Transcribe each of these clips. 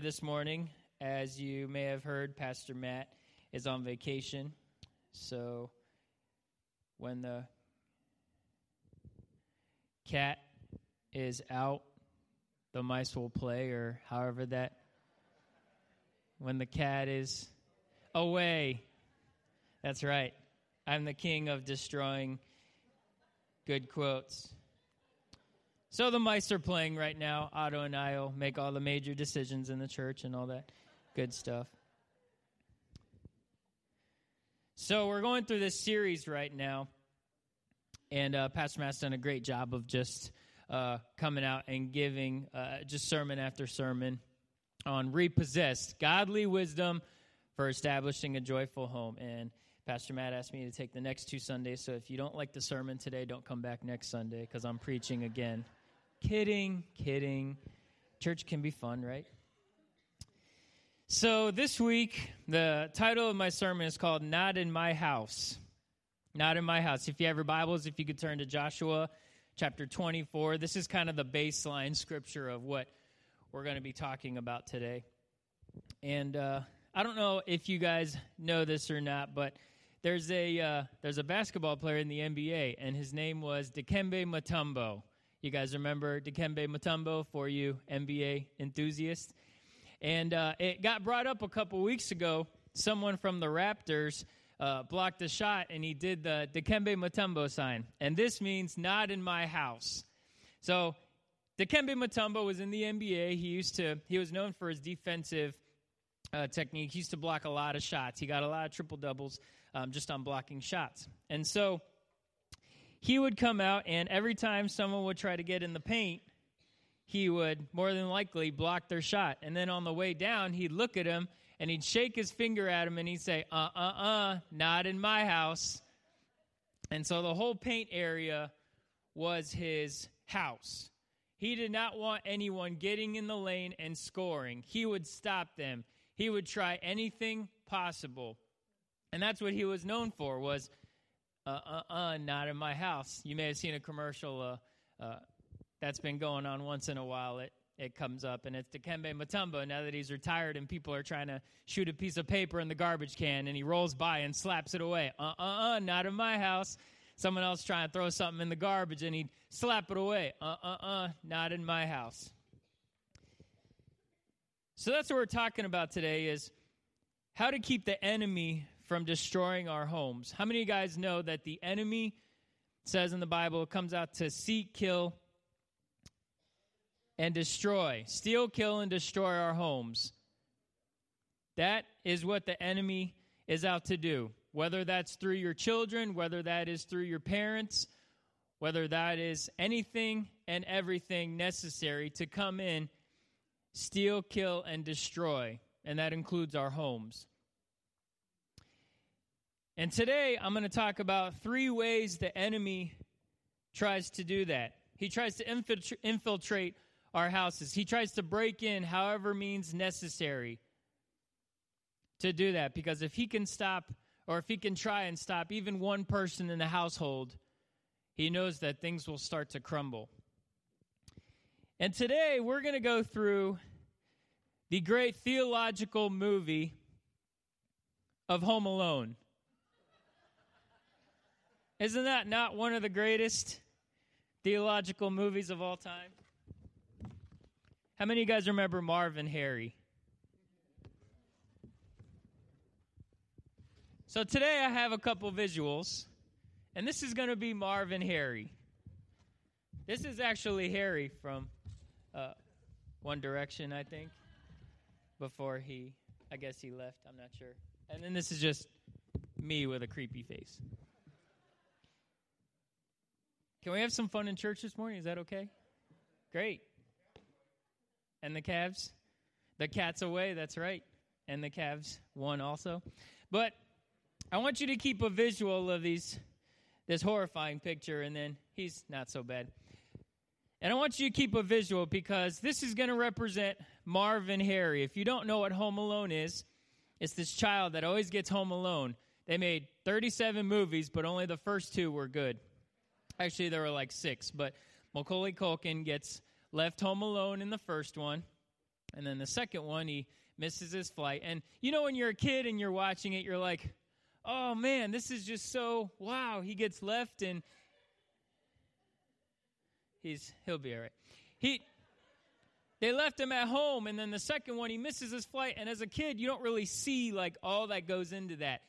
this morning. As you may have heard, Pastor Matt is on vacation. So when the cat is out, the mice will play, or however that. When the cat is away. That's right. I'm the king of destroying good quotes. So the mice are playing right now. Otto and I will make all the major decisions in the church and all that good stuff. So we're going through this series right now, and uh, Pastor Matt's done a great job of just uh, coming out and giving uh, just sermon after sermon on repossessed godly wisdom for establishing a joyful home. And Pastor Matt asked me to take the next two Sundays, so if you don't like the sermon today, don't come back next Sunday because I'm preaching again. Kidding, kidding. Church can be fun, right? So, this week, the title of my sermon is called Not in My House. Not in My House. If you have your Bibles, if you could turn to Joshua chapter 24, this is kind of the baseline scripture of what we're going to be talking about today. And uh, I don't know if you guys know this or not, but there's a, uh, there's a basketball player in the NBA, and his name was Dikembe Mutombo. You guys remember Dikembe Mutombo for you NBA enthusiasts? And uh, it got brought up a couple weeks ago. Someone from the Raptors uh, blocked a shot and he did the Dikembe Mutombo sign. And this means not in my house. So Dikembe Mutombo was in the NBA. He used to, he was known for his defensive uh, technique. He used to block a lot of shots. He got a lot of triple doubles um, just on blocking shots. And so he would come out, and every time someone would try to get in the paint, he would more than likely block their shot. And then on the way down, he'd look at him and he'd shake his finger at him and he'd say, uh uh uh, not in my house. And so the whole paint area was his house. He did not want anyone getting in the lane and scoring. He would stop them. He would try anything possible. And that's what he was known for was uh, uh, uh, not in my house. You may have seen a commercial uh, uh, that's been going on once in a while. It it comes up, and it's Dikembe Mutombo. Now that he's retired, and people are trying to shoot a piece of paper in the garbage can, and he rolls by and slaps it away. Uh uh uh, not in my house. Someone else trying to throw something in the garbage, and he'd slap it away. Uh uh uh, not in my house. So that's what we're talking about today: is how to keep the enemy from destroying our homes. How many of you guys know that the enemy says in the Bible comes out to seek, kill, and destroy? Steal, kill, and destroy our homes. That is what the enemy is out to do. Whether that's through your children, whether that is through your parents, whether that is anything and everything necessary to come in, steal, kill, and destroy. And that includes our homes. And today I'm going to talk about three ways the enemy tries to do that. He tries to infiltrate our houses, he tries to break in however means necessary to do that. Because if he can stop, or if he can try and stop even one person in the household, he knows that things will start to crumble. And today we're going to go through the great theological movie of Home Alone. Isn't that not one of the greatest theological movies of all time? How many of you guys remember Marv and Harry? So today I have a couple visuals, and this is going to be Marv and Harry. This is actually Harry from uh, One Direction, I think, before he, I guess he left, I'm not sure. And then this is just me with a creepy face. Can we have some fun in church this morning? Is that okay? Great. And the Cavs? The cat's away, that's right. And the Cavs won also. But I want you to keep a visual of these this horrifying picture and then he's not so bad. And I want you to keep a visual because this is going to represent Marv and Harry. If you don't know what Home Alone is, it's this child that always gets home alone. They made 37 movies, but only the first two were good. Actually, there were like six, but Macaulay Culkin gets left home alone in the first one. And then the second one, he misses his flight. And you know, when you're a kid and you're watching it, you're like, oh man, this is just so wow. He gets left and he's he'll be all right. He they left him at home, and then the second one, he misses his flight. And as a kid, you don't really see like all that goes into that.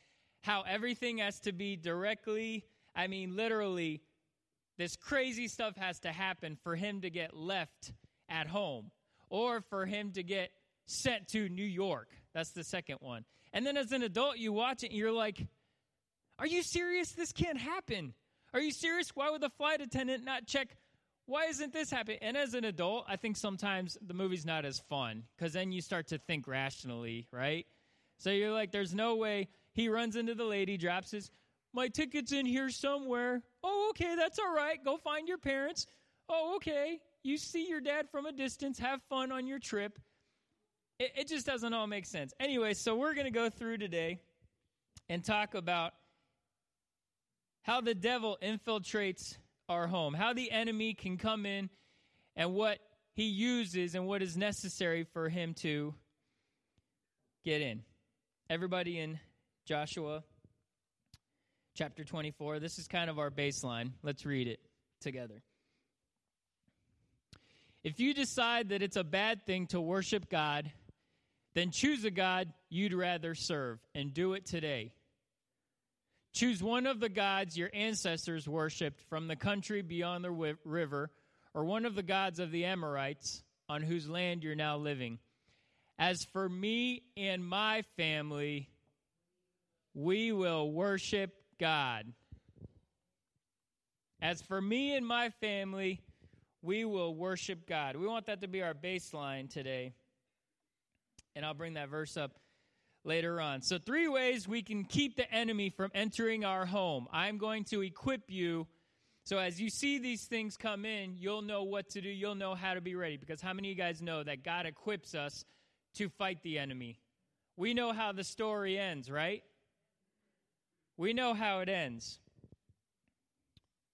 How everything has to be directly, I mean, literally, this crazy stuff has to happen for him to get left at home or for him to get sent to New York. That's the second one. And then as an adult, you watch it and you're like, are you serious? This can't happen. Are you serious? Why would the flight attendant not check? Why isn't this happening? And as an adult, I think sometimes the movie's not as fun because then you start to think rationally, right? So you're like, there's no way. He runs into the lady, drops his, my ticket's in here somewhere. Oh, okay, that's all right. Go find your parents. Oh, okay. You see your dad from a distance. Have fun on your trip. It, it just doesn't all make sense. Anyway, so we're going to go through today and talk about how the devil infiltrates our home, how the enemy can come in, and what he uses and what is necessary for him to get in. Everybody in Joshua chapter 24. This is kind of our baseline. Let's read it together. If you decide that it's a bad thing to worship God, then choose a God you'd rather serve and do it today. Choose one of the gods your ancestors worshipped from the country beyond the river, or one of the gods of the Amorites on whose land you're now living. As for me and my family, we will worship God. As for me and my family, we will worship God. We want that to be our baseline today. And I'll bring that verse up later on. So, three ways we can keep the enemy from entering our home. I'm going to equip you. So, as you see these things come in, you'll know what to do. You'll know how to be ready. Because how many of you guys know that God equips us to fight the enemy? We know how the story ends, right? We know how it ends.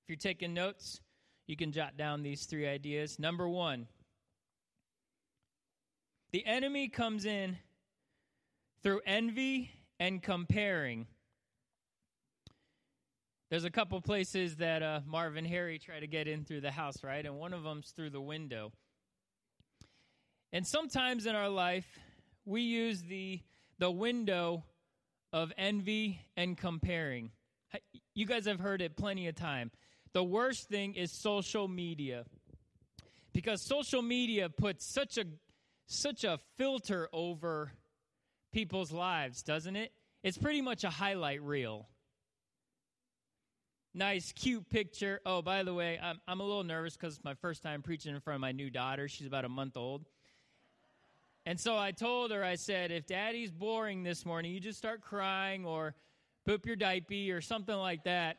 If you're taking notes, you can jot down these three ideas. Number one, the enemy comes in through envy and comparing. There's a couple places that uh, Marv and Harry try to get in through the house, right? And one of them's through the window. And sometimes in our life, we use the the window of envy and comparing. You guys have heard it plenty of time. The worst thing is social media. Because social media puts such a such a filter over people's lives, doesn't it? It's pretty much a highlight reel. Nice, cute picture. Oh, by the way, I'm, I'm a little nervous because it's my first time preaching in front of my new daughter. She's about a month old. And so I told her, I said, if daddy's boring this morning, you just start crying or poop your diaper or something like that,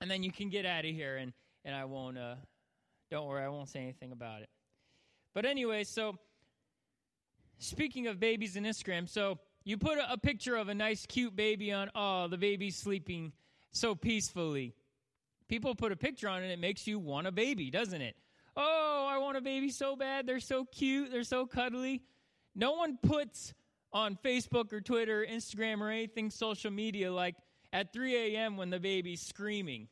and then you can get out of here. And, and I won't, uh, don't worry, I won't say anything about it. But anyway, so speaking of babies and Instagram, so you put a, a picture of a nice, cute baby on, oh, the baby's sleeping so peacefully. People put a picture on it, it makes you want a baby, doesn't it? Oh, I want a baby so bad. They're so cute. They're so cuddly. No one puts on Facebook or Twitter, Instagram, or anything social media like at 3 a.m. when the baby's screaming.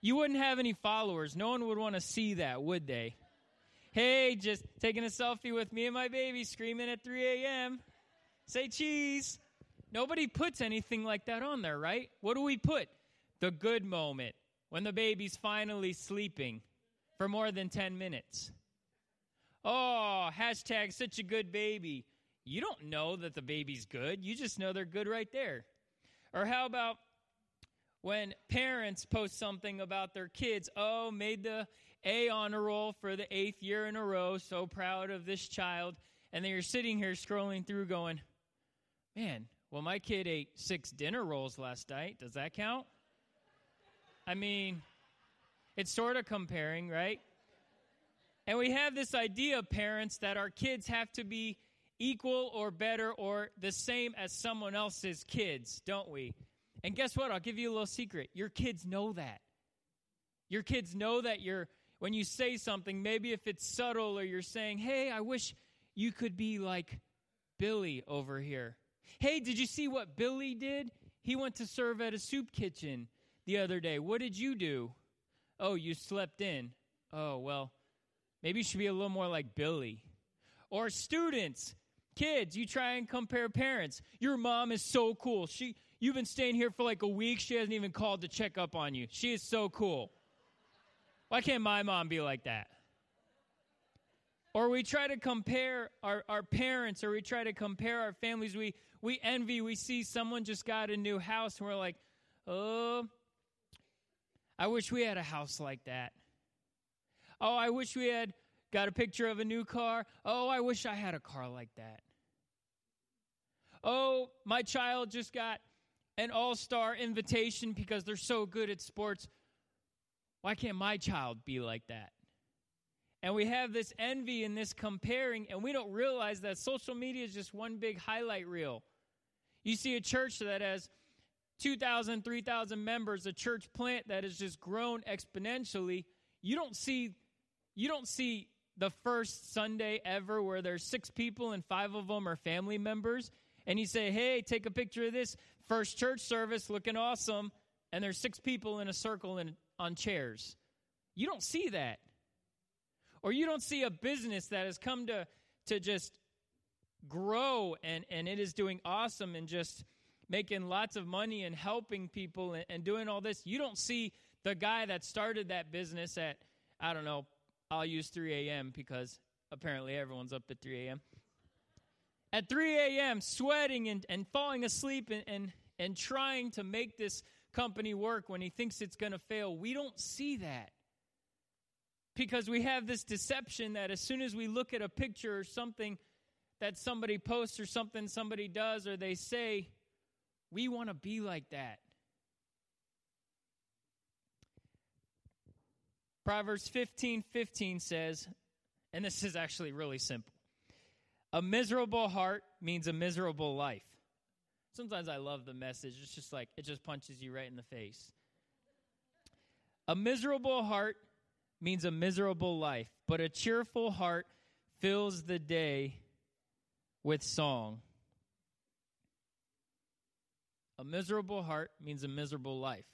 You wouldn't have any followers. No one would want to see that, would they? Hey, just taking a selfie with me and my baby screaming at 3 a.m. Say cheese. Nobody puts anything like that on there, right? What do we put? The good moment when the baby's finally sleeping for more than 10 minutes. Oh, hashtag such a good baby. You don't know that the baby's good. You just know they're good right there. Or how about when parents post something about their kids? Oh, made the A honor roll for the eighth year in a row. So proud of this child. And then you're sitting here scrolling through going, man, well, my kid ate six dinner rolls last night. Does that count? I mean, it's sort of comparing, right? And we have this idea, parents, that our kids have to be equal or better or the same as someone else's kids, don't we? And guess what? I'll give you a little secret. Your kids know that. Your kids know that you're, when you say something, maybe if it's subtle or you're saying, hey, I wish you could be like Billy over here. Hey, did you see what Billy did? He went to serve at a soup kitchen the other day. What did you do? Oh, you slept in. Oh, well, maybe you should be a little more like Billy. Or students, kids, you try and compare parents. Your mom is so cool. She you've been staying here for like a week. She hasn't even called to check up on you. She is so cool. Why can't my mom be like that? Or we try to compare our, our parents or we try to compare our families. We we envy, we see someone just got a new house, and we're like, oh, I wish we had a house like that. Oh, I wish we had got a picture of a new car. Oh, I wish I had a car like that. Oh, my child just got an all star invitation because they're so good at sports. Why can't my child be like that? And we have this envy and this comparing, and we don't realize that social media is just one big highlight reel. You see a church that has 2,000, 3,000 members, a church plant that has just grown exponentially. You don't see you don't see the first Sunday ever where there's six people and five of them are family members and you say, "Hey, take a picture of this first church service looking awesome." And there's six people in a circle and on chairs. You don't see that. Or you don't see a business that has come to to just grow and and it is doing awesome and just making lots of money and helping people and, and doing all this. You don't see the guy that started that business at I don't know, I'll use 3 a.m. because apparently everyone's up at 3 a.m. At 3 a.m., sweating and, and falling asleep and, and, and trying to make this company work when he thinks it's going to fail. We don't see that because we have this deception that as soon as we look at a picture or something that somebody posts or something somebody does or they say, we want to be like that. Proverbs 15 15 says, and this is actually really simple a miserable heart means a miserable life. Sometimes I love the message. It's just like, it just punches you right in the face. A miserable heart means a miserable life, but a cheerful heart fills the day with song. A miserable heart means a miserable life.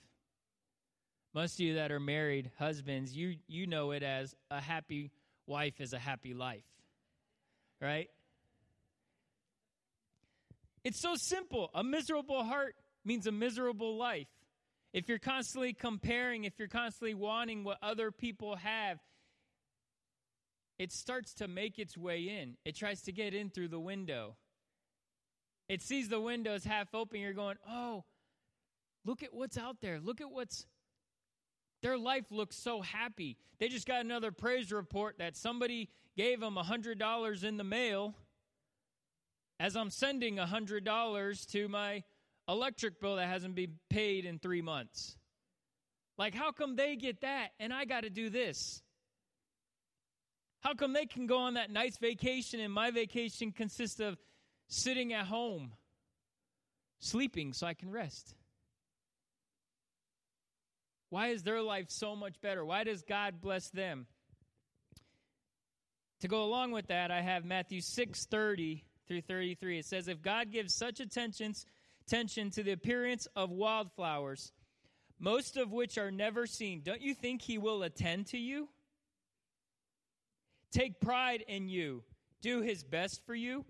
Most of you that are married, husbands, you, you know it as a happy wife is a happy life, right? It's so simple. A miserable heart means a miserable life. If you're constantly comparing, if you're constantly wanting what other people have, it starts to make its way in. It tries to get in through the window. It sees the windows half open. You're going, oh, look at what's out there. Look at what's. Their life looks so happy. They just got another praise report that somebody gave them $100 in the mail as I'm sending $100 to my electric bill that hasn't been paid in three months. Like, how come they get that and I got to do this? How come they can go on that nice vacation and my vacation consists of sitting at home, sleeping so I can rest? Why is their life so much better? Why does God bless them? To go along with that, I have Matthew 6 30 through 33. It says, If God gives such attention attention to the appearance of wildflowers, most of which are never seen. Don't you think he will attend to you? Take pride in you, do his best for you.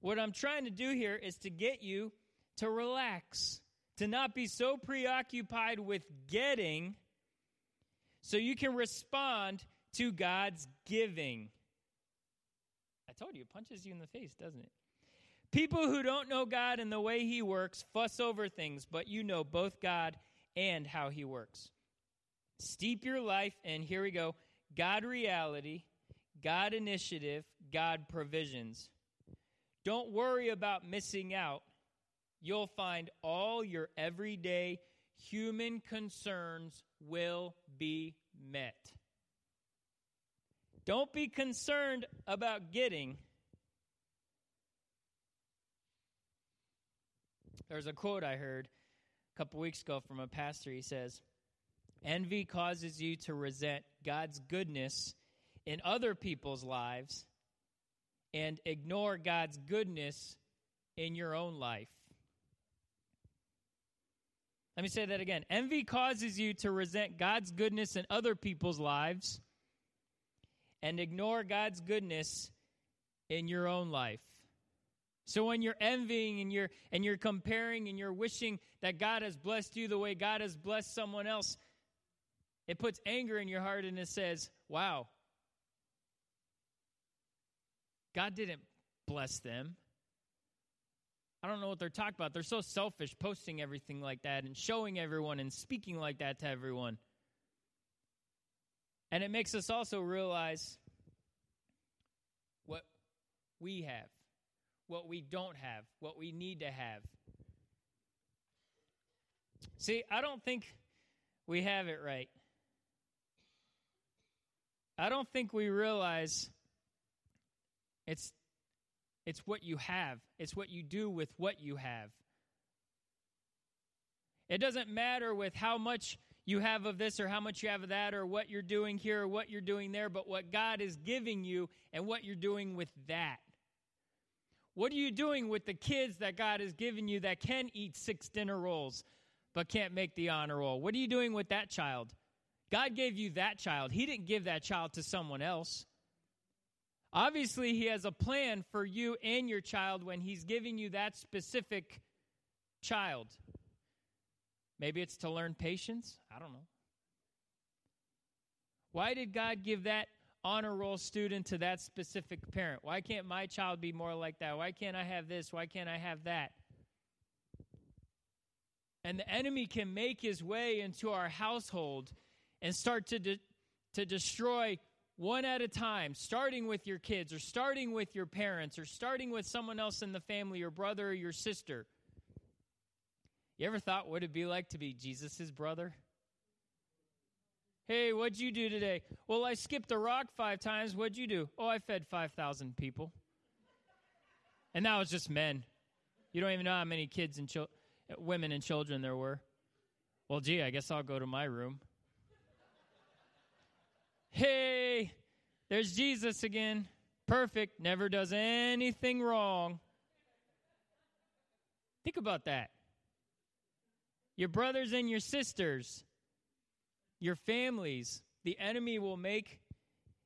What I'm trying to do here is to get you to relax, to not be so preoccupied with getting so you can respond to God's giving. I told you, it punches you in the face, doesn't it? People who don't know God and the way He works fuss over things, but you know both God and how He works. Steep your life, and here we go God reality, God initiative, God provisions. Don't worry about missing out. You'll find all your everyday human concerns will be met. Don't be concerned about getting There's a quote I heard a couple weeks ago from a pastor. He says, Envy causes you to resent God's goodness in other people's lives and ignore God's goodness in your own life. Let me say that again. Envy causes you to resent God's goodness in other people's lives and ignore God's goodness in your own life. So when you're envying and you're and you're comparing and you're wishing that God has blessed you the way God has blessed someone else, it puts anger in your heart and it says, "Wow. God didn't bless them. I don't know what they're talking about. They're so selfish posting everything like that and showing everyone and speaking like that to everyone. And it makes us also realize what we have, what we don't have, what we need to have. See, I don't think we have it right. I don't think we realize it's it's what you have. It's what you do with what you have. It doesn't matter with how much you have of this or how much you have of that or what you're doing here or what you're doing there, but what God is giving you and what you're doing with that. What are you doing with the kids that God has given you that can eat six dinner rolls but can't make the honor roll? What are you doing with that child? God gave you that child. He didn't give that child to someone else. Obviously, He has a plan for you and your child when He's giving you that specific child. Maybe it's to learn patience. I don't know. Why did God give that honor roll student to that specific parent? Why can't my child be more like that? Why can't I have this? Why can't I have that? And the enemy can make his way into our household and start to, de- to destroy one at a time, starting with your kids or starting with your parents or starting with someone else in the family, your brother or your sister. You ever thought what it'd be like to be Jesus' brother? Hey, what'd you do today? Well, I skipped a rock five times. What'd you do? Oh, I fed 5,000 people. And that was just men. You don't even know how many kids and chil- women and children there were. Well, gee, I guess I'll go to my room. Hey, there's Jesus again. Perfect, never does anything wrong. Think about that. Your brothers and your sisters, your families, the enemy will make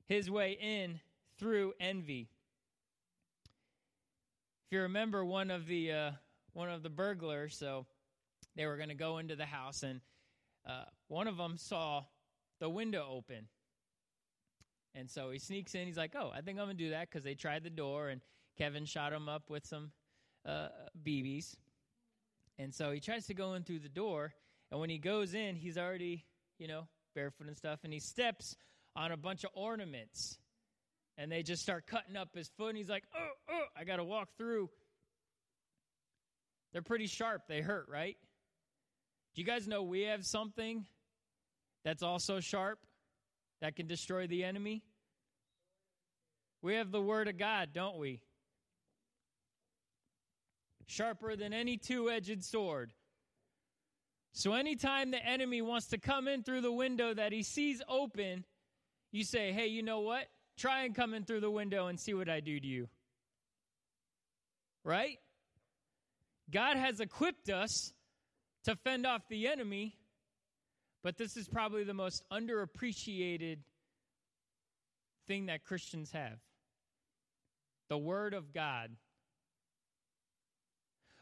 his way in through envy. If you remember one of the uh, one of the burglars, so they were going to go into the house, and uh, one of them saw the window open, and so he sneaks in. He's like, "Oh, I think I'm gonna do that," because they tried the door, and Kevin shot him up with some uh, BBs. And so he tries to go in through the door, and when he goes in, he's already, you know, barefoot and stuff, and he steps on a bunch of ornaments, and they just start cutting up his foot, and he's like, "Oh, oh, I got to walk through." They're pretty sharp. They hurt, right? Do you guys know we have something that's also sharp? That can destroy the enemy? We have the Word of God, don't we? Sharper than any two edged sword. So, anytime the enemy wants to come in through the window that he sees open, you say, Hey, you know what? Try and come in through the window and see what I do to you. Right? God has equipped us to fend off the enemy but this is probably the most underappreciated thing that Christians have the Word of God.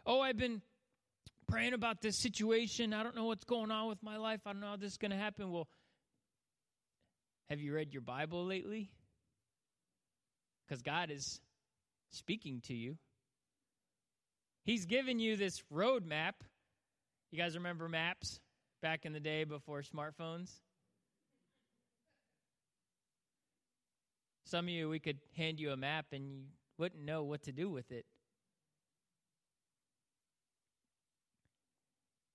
Oh, I've been praying about this situation. I don't know what's going on with my life. I don't know how this is going to happen. Well, have you read your Bible lately? Because God is speaking to you. He's given you this roadmap. You guys remember maps? Back in the day before smartphones? Some of you, we could hand you a map and you wouldn't know what to do with it.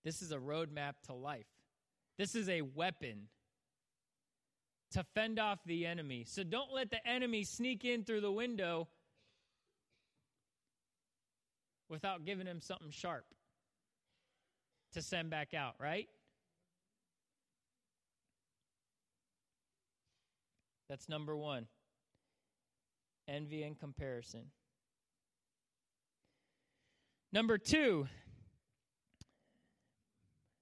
This is a roadmap to life. This is a weapon to fend off the enemy. So don't let the enemy sneak in through the window without giving him something sharp to send back out, right? That's number one. envy and comparison. Number two,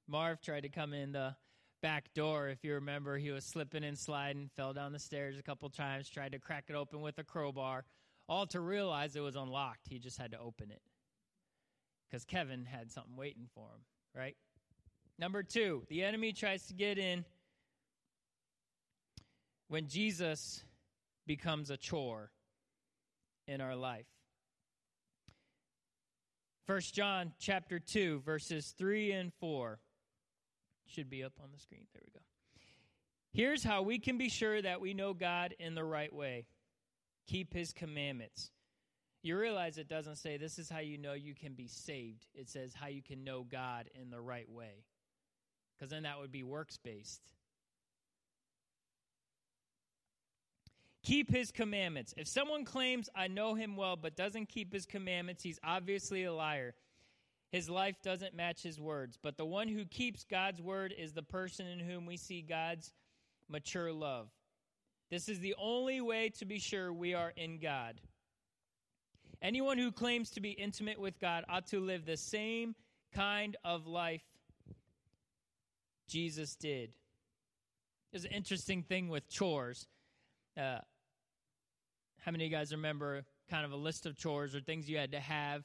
Marv tried to come in the back door. If you remember, he was slipping and sliding, fell down the stairs a couple times, tried to crack it open with a crowbar, all to realize it was unlocked. He just had to open it because Kevin had something waiting for him, right? Number two, the enemy tries to get in when Jesus becomes a chore in our life. First John chapter 2 verses 3 and 4 should be up on the screen. There we go. Here's how we can be sure that we know God in the right way. Keep his commandments. You realize it doesn't say this is how you know you can be saved. It says how you can know God in the right way. Because then that would be works based. Keep his commandments. If someone claims, I know him well, but doesn't keep his commandments, he's obviously a liar. His life doesn't match his words. But the one who keeps God's word is the person in whom we see God's mature love. This is the only way to be sure we are in God. Anyone who claims to be intimate with God ought to live the same kind of life Jesus did. There's an interesting thing with chores. Uh, how many of you guys remember kind of a list of chores or things you had to have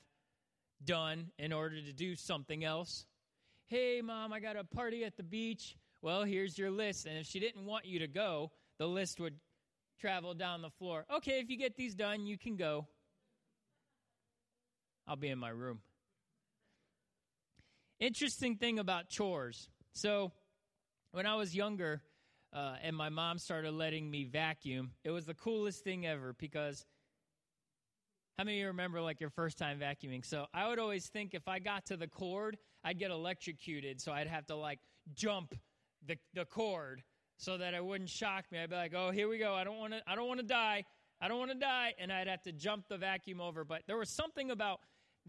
done in order to do something else? Hey, mom, I got a party at the beach. Well, here's your list. And if she didn't want you to go, the list would travel down the floor. Okay, if you get these done, you can go. I'll be in my room. Interesting thing about chores. So, when I was younger, uh, and my mom started letting me vacuum. It was the coolest thing ever because how many of you remember like your first time vacuuming? So I would always think if I got to the cord, I'd get electrocuted, so I'd have to like jump the, the cord so that it wouldn't shock me. I'd be like, "Oh, here we go. I don't want to. I don't want to die. I don't want to die," and I'd have to jump the vacuum over. But there was something about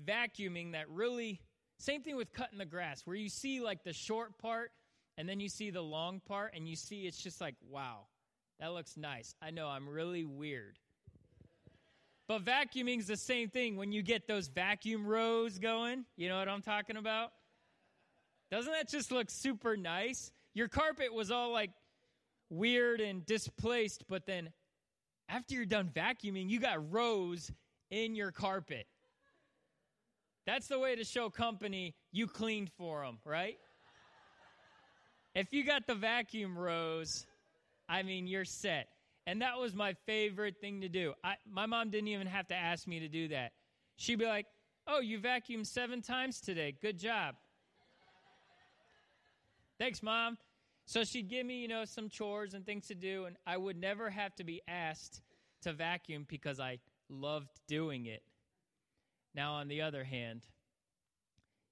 vacuuming that really. Same thing with cutting the grass, where you see like the short part and then you see the long part and you see it's just like, wow, that looks nice. I know I'm really weird. But vacuuming's the same thing when you get those vacuum rows going. You know what I'm talking about? Doesn't that just look super nice? Your carpet was all like weird and displaced, but then after you're done vacuuming, you got rows in your carpet. That's the way to show company you cleaned for them, right? If you got the vacuum rows, I mean, you're set. And that was my favorite thing to do. I, my mom didn't even have to ask me to do that. She'd be like, Oh, you vacuumed seven times today. Good job. Thanks, mom. So she'd give me, you know, some chores and things to do, and I would never have to be asked to vacuum because I loved doing it. Now, on the other hand,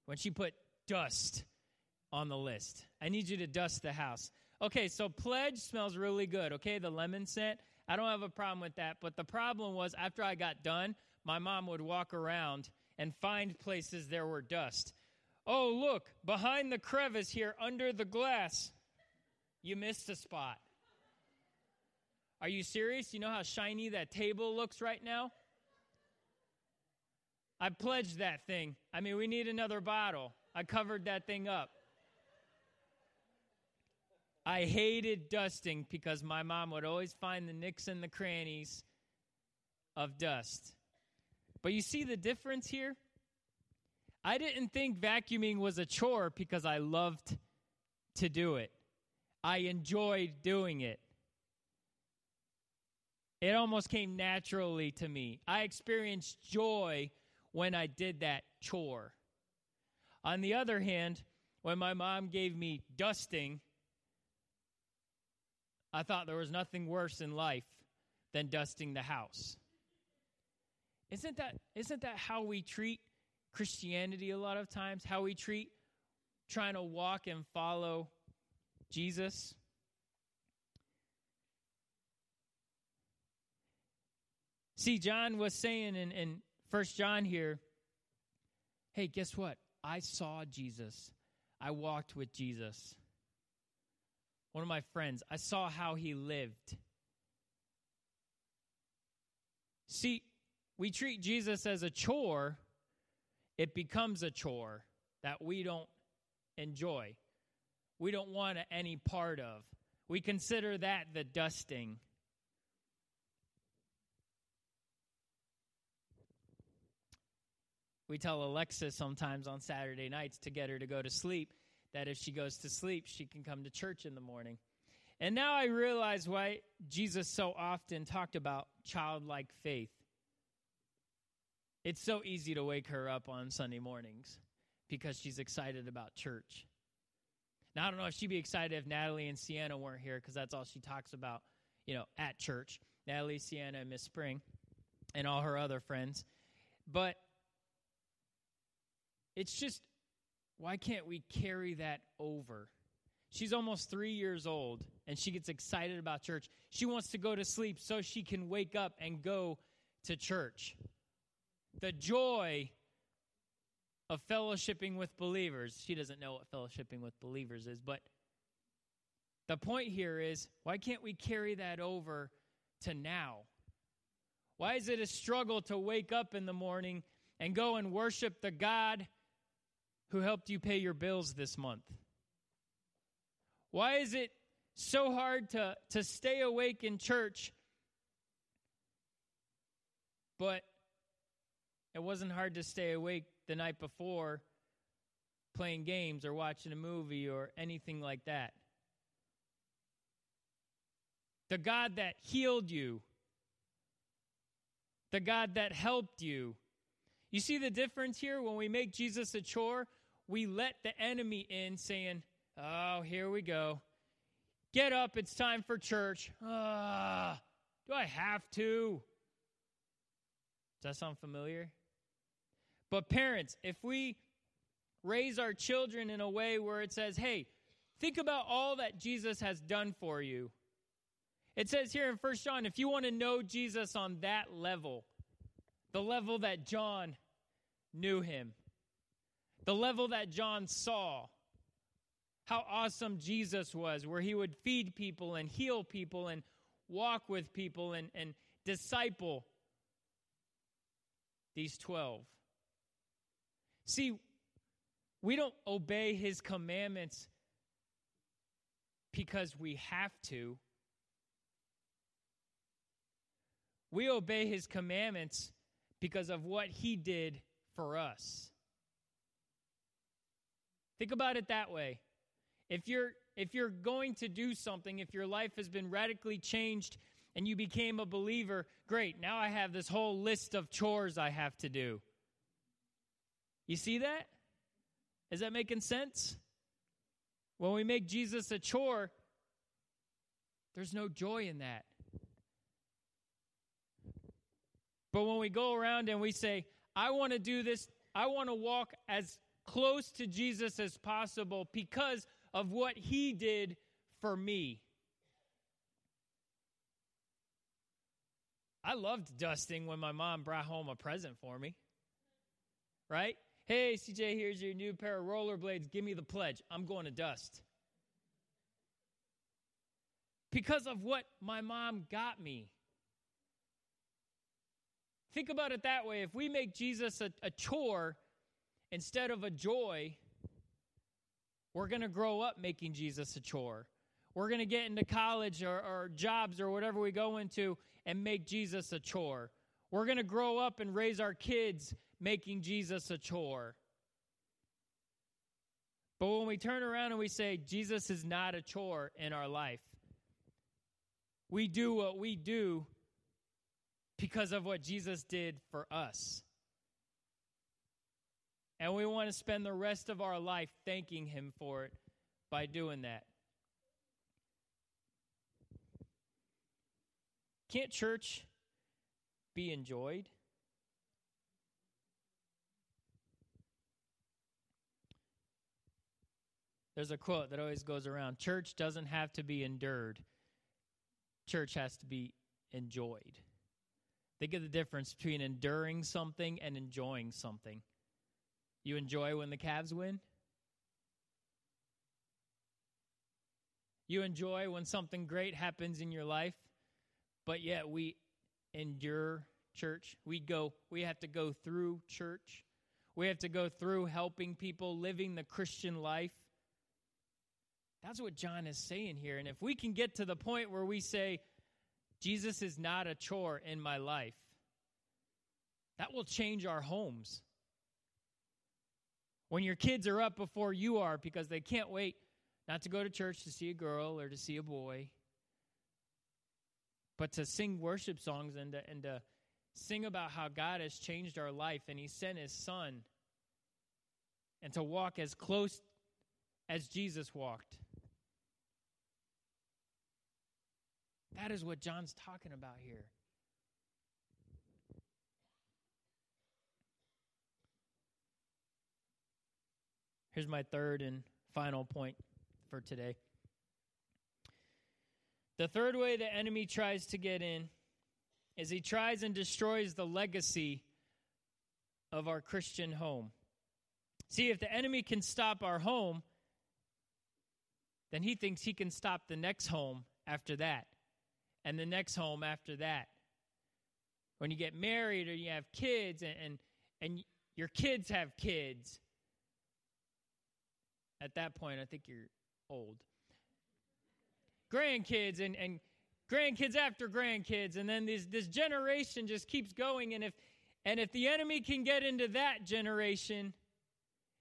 when she put dust on the list. I need you to dust the house. Okay, so pledge smells really good. Okay, the lemon scent. I don't have a problem with that. But the problem was after I got done, my mom would walk around and find places there were dust. Oh, look, behind the crevice here under the glass, you missed a spot. Are you serious? You know how shiny that table looks right now? I pledged that thing. I mean, we need another bottle. I covered that thing up. I hated dusting because my mom would always find the nicks and the crannies of dust. But you see the difference here? I didn't think vacuuming was a chore because I loved to do it. I enjoyed doing it. It almost came naturally to me. I experienced joy when I did that chore. On the other hand, when my mom gave me dusting, I thought there was nothing worse in life than dusting the house. Isn't that, isn't that how we treat Christianity a lot of times? How we treat trying to walk and follow Jesus? See, John was saying in, in 1 John here, hey, guess what? I saw Jesus. I walked with Jesus one of my friends, I saw how he lived. See, we treat Jesus as a chore, it becomes a chore that we don't enjoy. We don't want any part of. We consider that the dusting. We tell Alexa sometimes on Saturday nights to get her to go to sleep that if she goes to sleep, she can come to church in the morning. And now I realize why Jesus so often talked about childlike faith. It's so easy to wake her up on Sunday mornings because she's excited about church. Now, I don't know if she'd be excited if Natalie and Sienna weren't here because that's all she talks about, you know, at church. Natalie, Sienna, and Miss Spring, and all her other friends. But it's just, why can't we carry that over? She's almost three years old and she gets excited about church. She wants to go to sleep so she can wake up and go to church. The joy of fellowshipping with believers. She doesn't know what fellowshipping with believers is, but the point here is why can't we carry that over to now? Why is it a struggle to wake up in the morning and go and worship the God who helped you pay your bills this month? Why is it so hard to, to stay awake in church, but it wasn't hard to stay awake the night before playing games or watching a movie or anything like that? The God that healed you, the God that helped you. You see the difference here when we make Jesus a chore? We let the enemy in saying, Oh, here we go. Get up, it's time for church. Ah, do I have to? Does that sound familiar? But parents, if we raise our children in a way where it says, hey, think about all that Jesus has done for you. It says here in First John, if you want to know Jesus on that level, the level that John knew him, the level that John saw, how awesome Jesus was, where he would feed people and heal people and walk with people and, and disciple these 12. See, we don't obey his commandments because we have to. We obey his commandments because of what he did for us. Think about it that way. If you're if you're going to do something, if your life has been radically changed and you became a believer, great. Now I have this whole list of chores I have to do. You see that? Is that making sense? When we make Jesus a chore, there's no joy in that. But when we go around and we say, I want to do this, I want to walk as close to Jesus as possible because of what he did for me. I loved dusting when my mom brought home a present for me. Right? Hey, CJ, here's your new pair of rollerblades. Give me the pledge. I'm going to dust. Because of what my mom got me. Think about it that way. If we make Jesus a, a chore instead of a joy, we're going to grow up making Jesus a chore. We're going to get into college or, or jobs or whatever we go into and make Jesus a chore. We're going to grow up and raise our kids making Jesus a chore. But when we turn around and we say, Jesus is not a chore in our life, we do what we do because of what Jesus did for us. And we want to spend the rest of our life thanking Him for it by doing that. Can't church be enjoyed? There's a quote that always goes around Church doesn't have to be endured, church has to be enjoyed. Think of the difference between enduring something and enjoying something. You enjoy when the Cavs win? You enjoy when something great happens in your life, but yet we endure church. We go we have to go through church. We have to go through helping people living the Christian life. That's what John is saying here. And if we can get to the point where we say Jesus is not a chore in my life, that will change our homes. When your kids are up before you are because they can't wait not to go to church to see a girl or to see a boy, but to sing worship songs and to, and to sing about how God has changed our life and He sent His Son, and to walk as close as Jesus walked. That is what John's talking about here. Here's my third and final point for today. The third way the enemy tries to get in is he tries and destroys the legacy of our Christian home. See, if the enemy can stop our home, then he thinks he can stop the next home after that, and the next home after that. When you get married or you have kids, and, and, and your kids have kids, at that point, I think you're old. Grandkids and, and grandkids after grandkids, and then this, this generation just keeps going. And if, and if the enemy can get into that generation,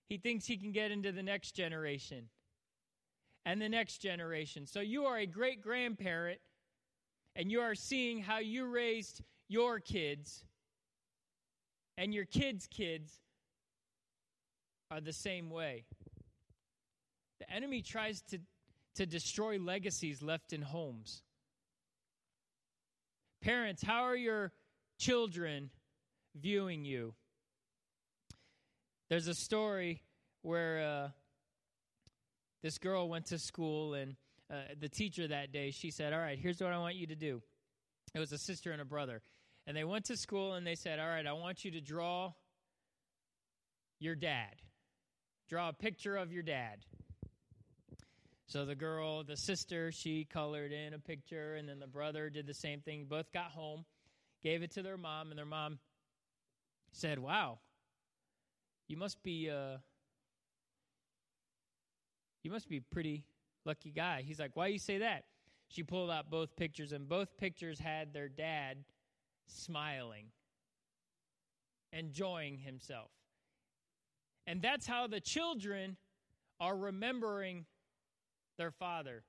he thinks he can get into the next generation and the next generation. So you are a great grandparent, and you are seeing how you raised your kids, and your kids' kids are the same way. The enemy tries to, to destroy legacies left in homes. Parents, how are your children viewing you? There's a story where uh, this girl went to school, and uh, the teacher that day, she said, All right, here's what I want you to do. It was a sister and a brother. And they went to school and they said, All right, I want you to draw your dad. Draw a picture of your dad. So the girl, the sister, she colored in a picture, and then the brother did the same thing. Both got home, gave it to their mom, and their mom said, Wow, you must be uh you must be a pretty lucky guy. He's like, Why you say that? She pulled out both pictures, and both pictures had their dad smiling, enjoying himself. And that's how the children are remembering their father.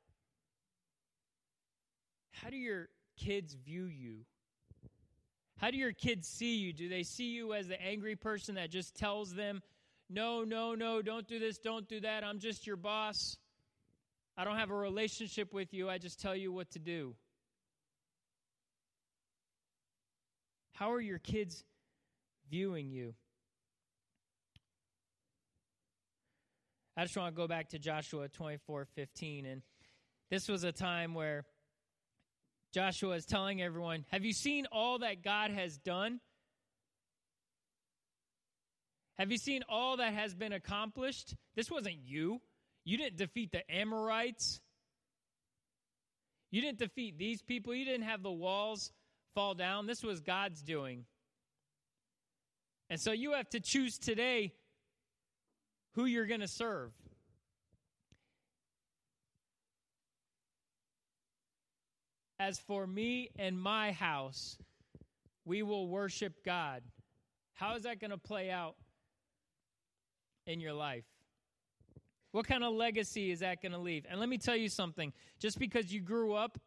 How do your kids view you? How do your kids see you? Do they see you as the angry person that just tells them, no, no, no, don't do this, don't do that, I'm just your boss? I don't have a relationship with you, I just tell you what to do. How are your kids viewing you? I just want to go back to Joshua 24 15. And this was a time where Joshua is telling everyone, Have you seen all that God has done? Have you seen all that has been accomplished? This wasn't you. You didn't defeat the Amorites. You didn't defeat these people. You didn't have the walls fall down. This was God's doing. And so you have to choose today who you're going to serve. As for me and my house, we will worship God. How is that going to play out in your life? What kind of legacy is that going to leave? And let me tell you something just because you grew up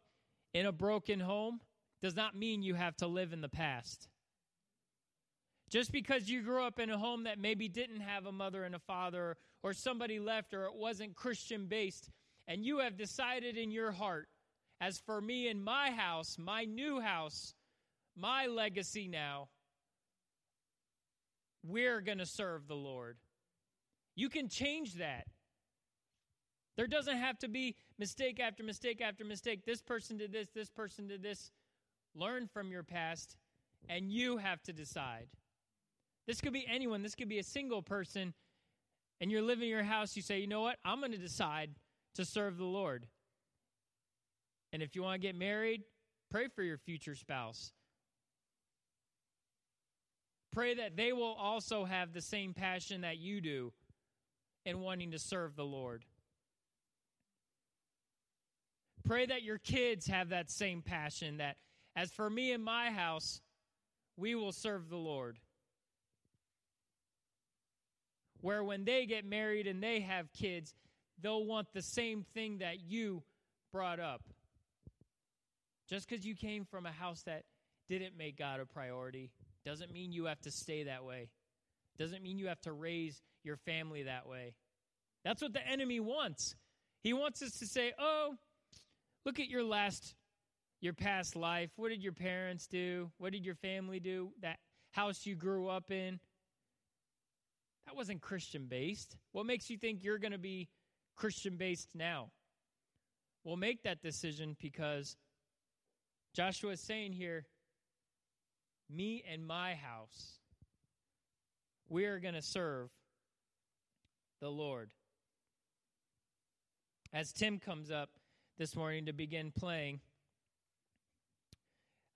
in a broken home does not mean you have to live in the past. Just because you grew up in a home that maybe didn't have a mother and a father, or somebody left, or it wasn't Christian based, and you have decided in your heart, as for me and my house, my new house, my legacy now, we're going to serve the Lord. You can change that. There doesn't have to be mistake after mistake after mistake. This person did this, this person did this. Learn from your past, and you have to decide. This could be anyone. This could be a single person, and you're living in your house. You say, you know what? I'm going to decide to serve the Lord. And if you want to get married, pray for your future spouse. Pray that they will also have the same passion that you do in wanting to serve the Lord. Pray that your kids have that same passion that, as for me and my house, we will serve the Lord. Where when they get married and they have kids, they'll want the same thing that you brought up. Just because you came from a house that didn't make God a priority doesn't mean you have to stay that way. Doesn't mean you have to raise your family that way. That's what the enemy wants. He wants us to say, "Oh, look at your last your past life. What did your parents do? What did your family do? That house you grew up in? That wasn't Christian based. What makes you think you're going to be Christian based now?" We'll make that decision because Joshua is saying here, me and my house, we are going to serve the Lord. As Tim comes up this morning to begin playing,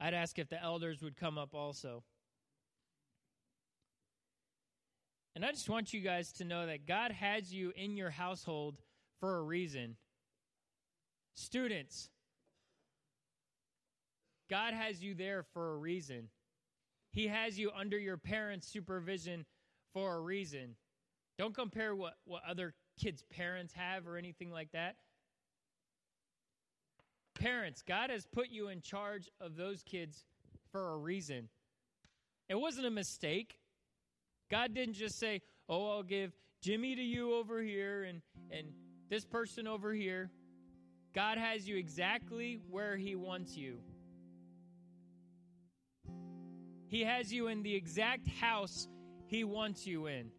I'd ask if the elders would come up also. And I just want you guys to know that God has you in your household for a reason. Students, God has you there for a reason. He has you under your parents' supervision for a reason. Don't compare what, what other kids' parents have or anything like that. Parents, God has put you in charge of those kids for a reason. It wasn't a mistake. God didn't just say, Oh, I'll give Jimmy to you over here and, and this person over here. God has you exactly where He wants you. He has you in the exact house He wants you in.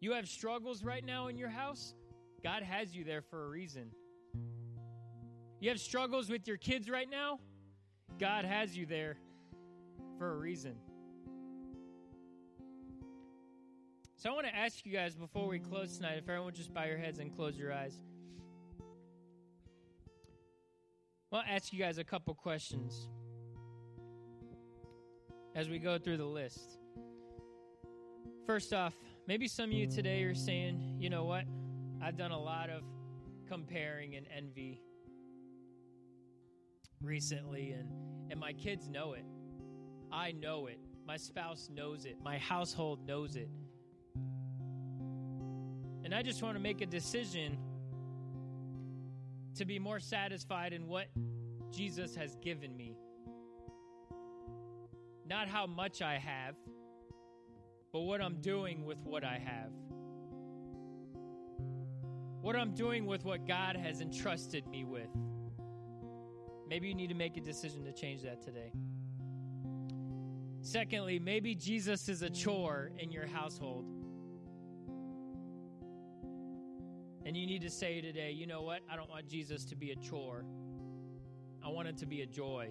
You have struggles right now in your house? God has you there for a reason. You have struggles with your kids right now? God has you there for a reason. So I want to ask you guys before we close tonight if everyone just bow your heads and close your eyes. I'll ask you guys a couple questions as we go through the list. First off, maybe some of you today are saying, you know what? I've done a lot of comparing and envy recently, and, and my kids know it. I know it. My spouse knows it. My household knows it. And I just want to make a decision to be more satisfied in what Jesus has given me. Not how much I have, but what I'm doing with what I have. What I'm doing with what God has entrusted me with. Maybe you need to make a decision to change that today. Secondly, maybe Jesus is a chore in your household. And you need to say today, you know what? I don't want Jesus to be a chore. I want it to be a joy.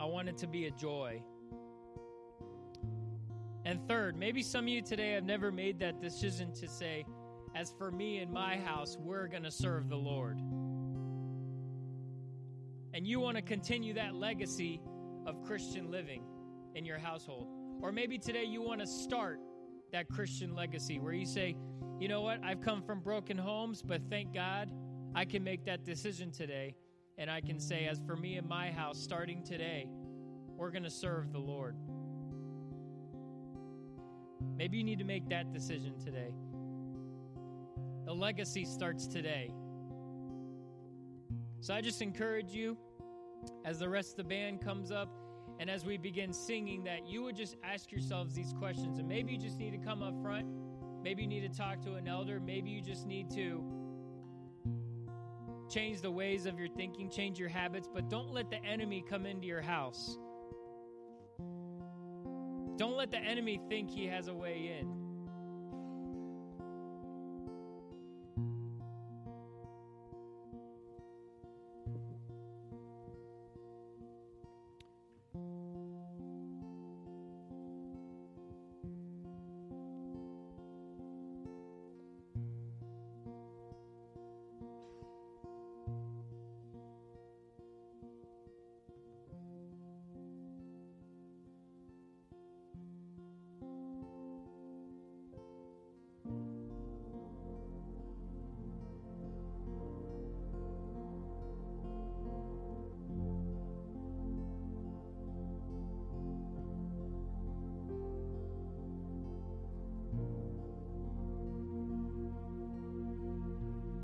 I want it to be a joy. And third, maybe some of you today have never made that decision to say, as for me and my house, we're going to serve the Lord. And you want to continue that legacy of Christian living in your household. Or maybe today you want to start that Christian legacy where you say, you know what, I've come from broken homes, but thank God I can make that decision today. And I can say, as for me and my house, starting today, we're going to serve the Lord. Maybe you need to make that decision today. The legacy starts today. So I just encourage you as the rest of the band comes up and as we begin singing, that you would just ask yourselves these questions. And maybe you just need to come up front. Maybe you need to talk to an elder. Maybe you just need to change the ways of your thinking, change your habits, but don't let the enemy come into your house. Don't let the enemy think he has a way in.